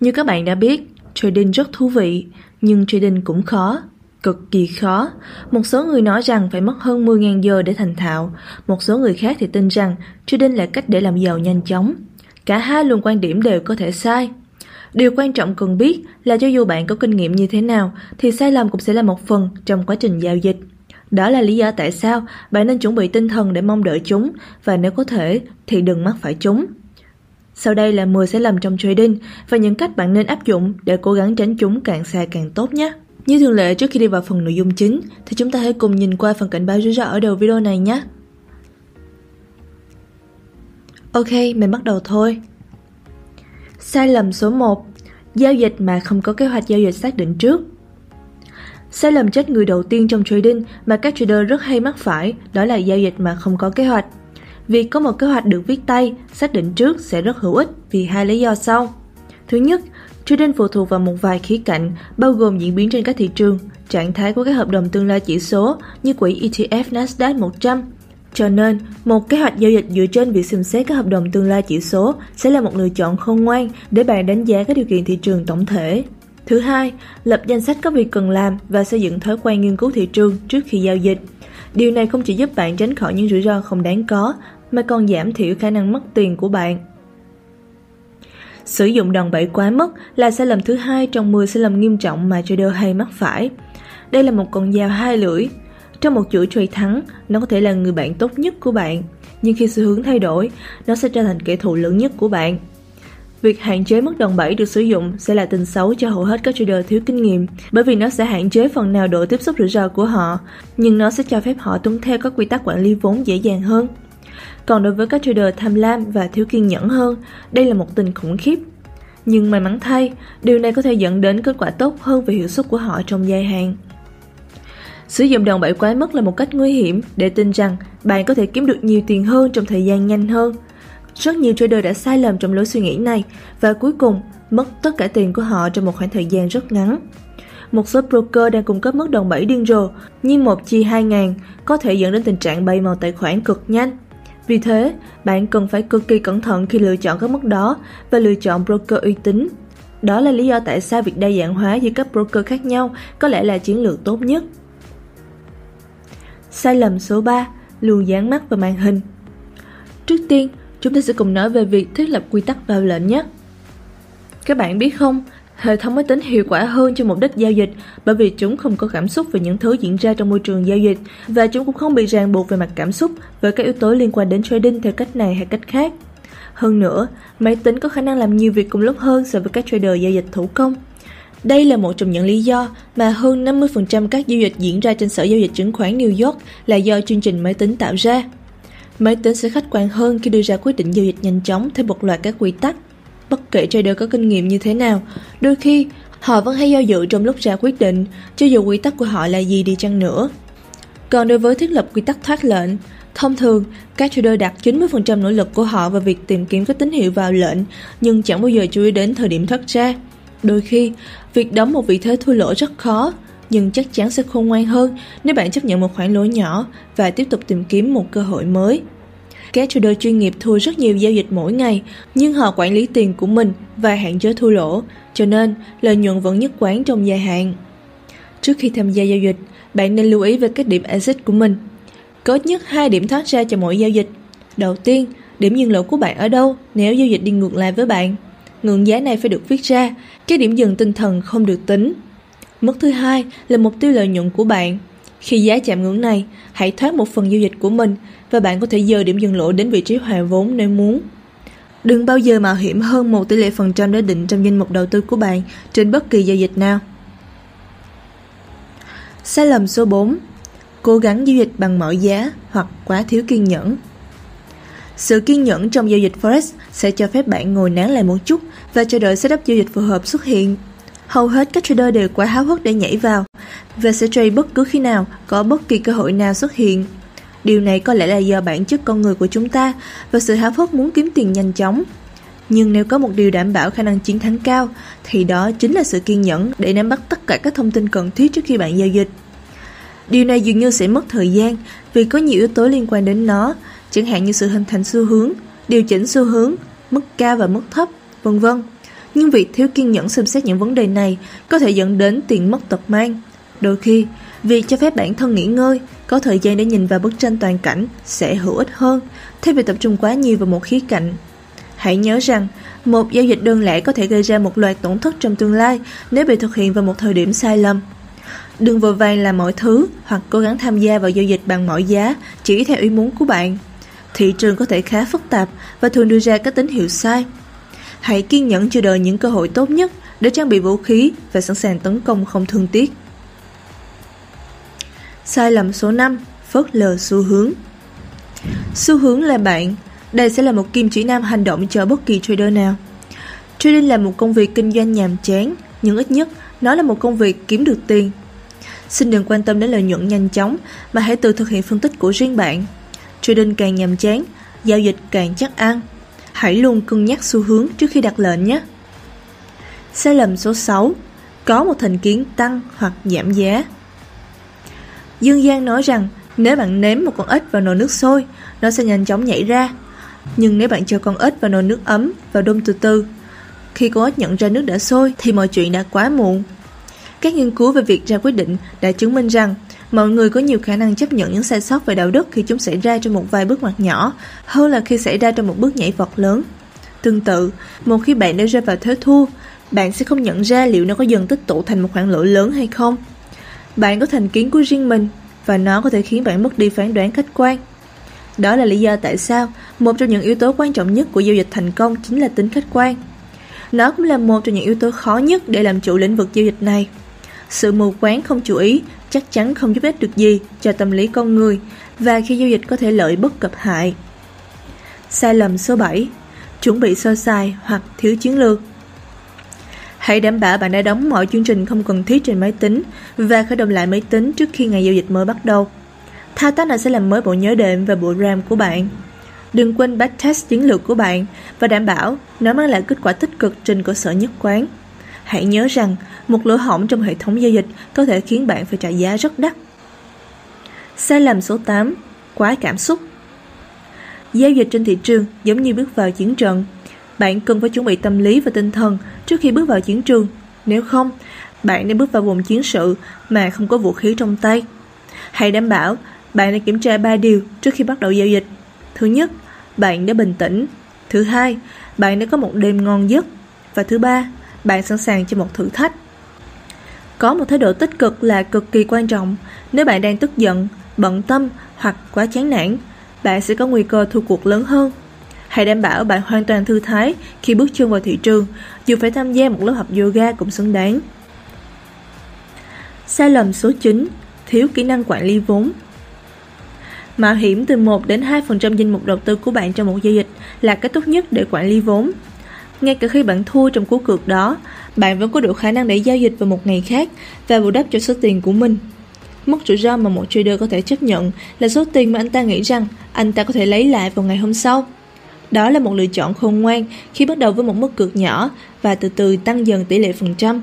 Như các bạn đã biết, trading rất thú vị, nhưng trading cũng khó, cực kỳ khó. Một số người nói rằng phải mất hơn 10.000 giờ để thành thạo, một số người khác thì tin rằng trading là cách để làm giàu nhanh chóng. Cả hai luồng quan điểm đều có thể sai. Điều quan trọng cần biết là cho dù bạn có kinh nghiệm như thế nào thì sai lầm cũng sẽ là một phần trong quá trình giao dịch. Đó là lý do tại sao bạn nên chuẩn bị tinh thần để mong đợi chúng và nếu có thể thì đừng mắc phải chúng. Sau đây là 10 sai lầm trong trading và những cách bạn nên áp dụng để cố gắng tránh chúng càng xa càng tốt nhé. Như thường lệ trước khi đi vào phần nội dung chính thì chúng ta hãy cùng nhìn qua phần cảnh báo rủi ro ở đầu video này nhé. Ok, mình bắt đầu thôi. Sai lầm số 1 Giao dịch mà không có kế hoạch giao dịch xác định trước Sai lầm chết người đầu tiên trong trading mà các trader rất hay mắc phải đó là giao dịch mà không có kế hoạch. Việc có một kế hoạch được viết tay, xác định trước sẽ rất hữu ích vì hai lý do sau. Thứ nhất, trading phụ thuộc vào một vài khía cạnh bao gồm diễn biến trên các thị trường, trạng thái của các hợp đồng tương lai chỉ số như quỹ ETF Nasdaq 100, cho nên, một kế hoạch giao dịch dựa trên việc xem xét các hợp đồng tương lai chỉ số sẽ là một lựa chọn khôn ngoan để bạn đánh giá các điều kiện thị trường tổng thể. Thứ hai, lập danh sách các việc cần làm và xây dựng thói quen nghiên cứu thị trường trước khi giao dịch. Điều này không chỉ giúp bạn tránh khỏi những rủi ro không đáng có, mà còn giảm thiểu khả năng mất tiền của bạn. Sử dụng đòn bẩy quá mức là sai lầm thứ hai trong 10 sai lầm nghiêm trọng mà trader hay mắc phải. Đây là một con dao hai lưỡi, trong một chuỗi trade thắng, nó có thể là người bạn tốt nhất của bạn, nhưng khi xu hướng thay đổi, nó sẽ trở thành kẻ thù lớn nhất của bạn. Việc hạn chế mức đòn bẩy được sử dụng sẽ là tin xấu cho hầu hết các trader thiếu kinh nghiệm, bởi vì nó sẽ hạn chế phần nào độ tiếp xúc rủi ro của họ, nhưng nó sẽ cho phép họ tuân theo các quy tắc quản lý vốn dễ dàng hơn. Còn đối với các trader tham lam và thiếu kiên nhẫn hơn, đây là một tình khủng khiếp. Nhưng may mắn thay, điều này có thể dẫn đến kết quả tốt hơn về hiệu suất của họ trong dài hạn. Sử dụng đòn bẩy quá mức là một cách nguy hiểm để tin rằng bạn có thể kiếm được nhiều tiền hơn trong thời gian nhanh hơn. Rất nhiều trader đã sai lầm trong lối suy nghĩ này và cuối cùng mất tất cả tiền của họ trong một khoảng thời gian rất ngắn. Một số broker đang cung cấp mức đòn bẩy điên rồ như một chi 2 ngàn có thể dẫn đến tình trạng bay màu tài khoản cực nhanh. Vì thế, bạn cần phải cực kỳ cẩn thận khi lựa chọn các mức đó và lựa chọn broker uy tín. Đó là lý do tại sao việc đa dạng hóa giữa các broker khác nhau có lẽ là chiến lược tốt nhất. Sai lầm số 3, luôn dán mắt vào màn hình. Trước tiên, chúng ta sẽ cùng nói về việc thiết lập quy tắc vào lệnh nhé. Các bạn biết không, hệ thống máy tính hiệu quả hơn cho mục đích giao dịch bởi vì chúng không có cảm xúc về những thứ diễn ra trong môi trường giao dịch và chúng cũng không bị ràng buộc về mặt cảm xúc với các yếu tố liên quan đến trading theo cách này hay cách khác. Hơn nữa, máy tính có khả năng làm nhiều việc cùng lúc hơn so với các trader giao dịch thủ công. Đây là một trong những lý do mà hơn 50% các giao dịch diễn ra trên sở giao dịch chứng khoán New York là do chương trình máy tính tạo ra. Máy tính sẽ khách quan hơn khi đưa ra quyết định giao dịch nhanh chóng theo một loạt các quy tắc. Bất kể trader có kinh nghiệm như thế nào, đôi khi họ vẫn hay do dự trong lúc ra quyết định, cho dù quy tắc của họ là gì đi chăng nữa. Còn đối với thiết lập quy tắc thoát lệnh, thông thường các trader đặt 90% nỗ lực của họ vào việc tìm kiếm các tín hiệu vào lệnh, nhưng chẳng bao giờ chú ý đến thời điểm thoát ra. Đôi khi, việc đóng một vị thế thua lỗ rất khó, nhưng chắc chắn sẽ khôn ngoan hơn nếu bạn chấp nhận một khoản lỗ nhỏ và tiếp tục tìm kiếm một cơ hội mới. Các trader chuyên nghiệp thua rất nhiều giao dịch mỗi ngày, nhưng họ quản lý tiền của mình và hạn chế thua lỗ, cho nên lợi nhuận vẫn nhất quán trong dài hạn. Trước khi tham gia giao dịch, bạn nên lưu ý về các điểm exit của mình. Có ít nhất hai điểm thoát ra cho mỗi giao dịch. Đầu tiên, điểm dừng lỗ của bạn ở đâu nếu giao dịch đi ngược lại với bạn ngưỡng giá này phải được viết ra, cái điểm dừng tinh thần không được tính. Mức thứ hai là mục tiêu lợi nhuận của bạn. Khi giá chạm ngưỡng này, hãy thoát một phần giao dịch của mình và bạn có thể dời điểm dừng lỗ đến vị trí hòa vốn nếu muốn. Đừng bao giờ mạo hiểm hơn một tỷ lệ phần trăm đã định trong danh mục đầu tư của bạn trên bất kỳ giao dịch nào. Sai lầm số 4 Cố gắng giao dịch bằng mọi giá hoặc quá thiếu kiên nhẫn sự kiên nhẫn trong giao dịch Forex sẽ cho phép bạn ngồi nán lại một chút và chờ đợi setup giao dịch phù hợp xuất hiện. Hầu hết các trader đều quá háo hức để nhảy vào và sẽ trade bất cứ khi nào có bất kỳ cơ hội nào xuất hiện. Điều này có lẽ là do bản chất con người của chúng ta và sự háo hức muốn kiếm tiền nhanh chóng. Nhưng nếu có một điều đảm bảo khả năng chiến thắng cao, thì đó chính là sự kiên nhẫn để nắm bắt tất cả các thông tin cần thiết trước khi bạn giao dịch. Điều này dường như sẽ mất thời gian vì có nhiều yếu tố liên quan đến nó, chẳng hạn như sự hình thành xu hướng, điều chỉnh xu hướng, mức cao và mức thấp, vân vân. Nhưng việc thiếu kiên nhẫn xem xét những vấn đề này có thể dẫn đến tiền mất tật mang. Đôi khi, việc cho phép bản thân nghỉ ngơi, có thời gian để nhìn vào bức tranh toàn cảnh sẽ hữu ích hơn, thay vì tập trung quá nhiều vào một khía cạnh. Hãy nhớ rằng, một giao dịch đơn lẻ có thể gây ra một loạt tổn thất trong tương lai nếu bị thực hiện vào một thời điểm sai lầm. Đừng vội vàng làm mọi thứ hoặc cố gắng tham gia vào giao dịch bằng mọi giá chỉ theo ý muốn của bạn. Thị trường có thể khá phức tạp và thường đưa ra các tín hiệu sai. Hãy kiên nhẫn chờ đợi những cơ hội tốt nhất để trang bị vũ khí và sẵn sàng tấn công không thương tiếc. Sai lầm số 5. Phớt lờ xu hướng Xu hướng là bạn. Đây sẽ là một kim chỉ nam hành động cho bất kỳ trader nào. Trading là một công việc kinh doanh nhàm chán, nhưng ít nhất nó là một công việc kiếm được tiền. Xin đừng quan tâm đến lợi nhuận nhanh chóng, mà hãy tự thực hiện phân tích của riêng bạn. Trading càng nhàm chán, giao dịch càng chắc ăn. Hãy luôn cân nhắc xu hướng trước khi đặt lệnh nhé. Sai lầm số 6. Có một thành kiến tăng hoặc giảm giá. Dương Giang nói rằng nếu bạn ném một con ếch vào nồi nước sôi, nó sẽ nhanh chóng nhảy ra. Nhưng nếu bạn cho con ếch vào nồi nước ấm và đun từ từ, khi con ếch nhận ra nước đã sôi thì mọi chuyện đã quá muộn. Các nghiên cứu về việc ra quyết định đã chứng minh rằng mọi người có nhiều khả năng chấp nhận những sai sót về đạo đức khi chúng xảy ra trong một vài bước ngoặt nhỏ hơn là khi xảy ra trong một bước nhảy vọt lớn. Tương tự, một khi bạn đã rơi vào thế thua, bạn sẽ không nhận ra liệu nó có dần tích tụ thành một khoản lỗi lớn hay không. Bạn có thành kiến của riêng mình và nó có thể khiến bạn mất đi phán đoán khách quan. Đó là lý do tại sao một trong những yếu tố quan trọng nhất của giao dịch thành công chính là tính khách quan. Nó cũng là một trong những yếu tố khó nhất để làm chủ lĩnh vực giao dịch này. Sự mù quáng không chú ý chắc chắn không giúp ích được gì cho tâm lý con người và khi giao dịch có thể lợi bất cập hại. Sai lầm số 7 Chuẩn bị sơ sài hoặc thiếu chiến lược Hãy đảm bảo bạn đã đóng mọi chương trình không cần thiết trên máy tính và khởi động lại máy tính trước khi ngày giao dịch mới bắt đầu. Thao tác này sẽ làm mới bộ nhớ đệm và bộ RAM của bạn. Đừng quên backtest chiến lược của bạn và đảm bảo nó mang lại kết quả tích cực trên cơ sở nhất quán. Hãy nhớ rằng, một lỗ hỏng trong hệ thống giao dịch có thể khiến bạn phải trả giá rất đắt. Sai lầm số 8. Quá cảm xúc Giao dịch trên thị trường giống như bước vào chiến trận. Bạn cần phải chuẩn bị tâm lý và tinh thần trước khi bước vào chiến trường. Nếu không, bạn nên bước vào vùng chiến sự mà không có vũ khí trong tay. Hãy đảm bảo bạn đã kiểm tra 3 điều trước khi bắt đầu giao dịch. Thứ nhất, bạn đã bình tĩnh. Thứ hai, bạn đã có một đêm ngon giấc. Và thứ ba, bạn sẵn sàng cho một thử thách. Có một thái độ tích cực là cực kỳ quan trọng. Nếu bạn đang tức giận, bận tâm hoặc quá chán nản, bạn sẽ có nguy cơ thua cuộc lớn hơn. Hãy đảm bảo bạn hoàn toàn thư thái khi bước chân vào thị trường, dù phải tham gia một lớp học yoga cũng xứng đáng. Sai lầm số 9. Thiếu kỹ năng quản lý vốn Mạo hiểm từ 1 đến 2% danh mục đầu tư của bạn trong một giao dịch là cách tốt nhất để quản lý vốn. Ngay cả khi bạn thua trong cuộc cược đó, bạn vẫn có đủ khả năng để giao dịch vào một ngày khác và bù đắp cho số tiền của mình. Mức rủi ro mà một trader có thể chấp nhận là số tiền mà anh ta nghĩ rằng anh ta có thể lấy lại vào ngày hôm sau. Đó là một lựa chọn khôn ngoan khi bắt đầu với một mức cược nhỏ và từ từ tăng dần tỷ lệ phần trăm.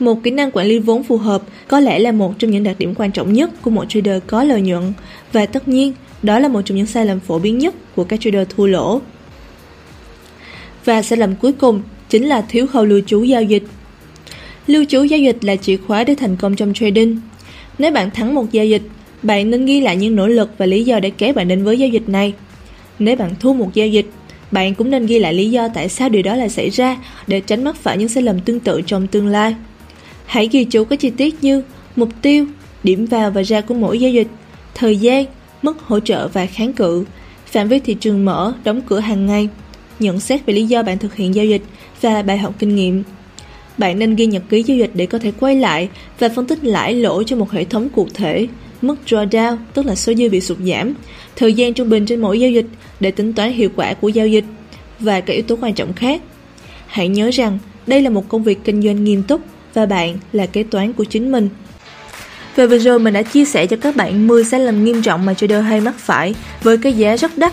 Một kỹ năng quản lý vốn phù hợp có lẽ là một trong những đặc điểm quan trọng nhất của một trader có lợi nhuận và tất nhiên đó là một trong những sai lầm phổ biến nhất của các trader thua lỗ. Và sai lầm cuối cùng chính là thiếu khâu lưu trú giao dịch. Lưu trú giao dịch là chìa khóa để thành công trong trading. Nếu bạn thắng một giao dịch, bạn nên ghi lại những nỗ lực và lý do để kéo bạn đến với giao dịch này. Nếu bạn thua một giao dịch, bạn cũng nên ghi lại lý do tại sao điều đó lại xảy ra để tránh mắc phải những sai lầm tương tự trong tương lai. Hãy ghi chú các chi tiết như mục tiêu, điểm vào và ra của mỗi giao dịch, thời gian, mức hỗ trợ và kháng cự, phạm vi thị trường mở, đóng cửa hàng ngày, nhận xét về lý do bạn thực hiện giao dịch và bài học kinh nghiệm. Bạn nên ghi nhật ký giao dịch để có thể quay lại và phân tích lãi lỗ cho một hệ thống cụ thể, mức drawdown tức là số dư bị sụt giảm, thời gian trung bình trên mỗi giao dịch để tính toán hiệu quả của giao dịch và các yếu tố quan trọng khác. Hãy nhớ rằng đây là một công việc kinh doanh nghiêm túc và bạn là kế toán của chính mình. Và vừa rồi mình đã chia sẻ cho các bạn 10 sai lầm nghiêm trọng mà trader hay mắc phải với cái giá rất đắt.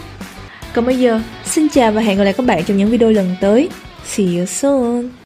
Còn bây giờ, xin chào và hẹn gặp lại các bạn trong những video lần tới. See you soon!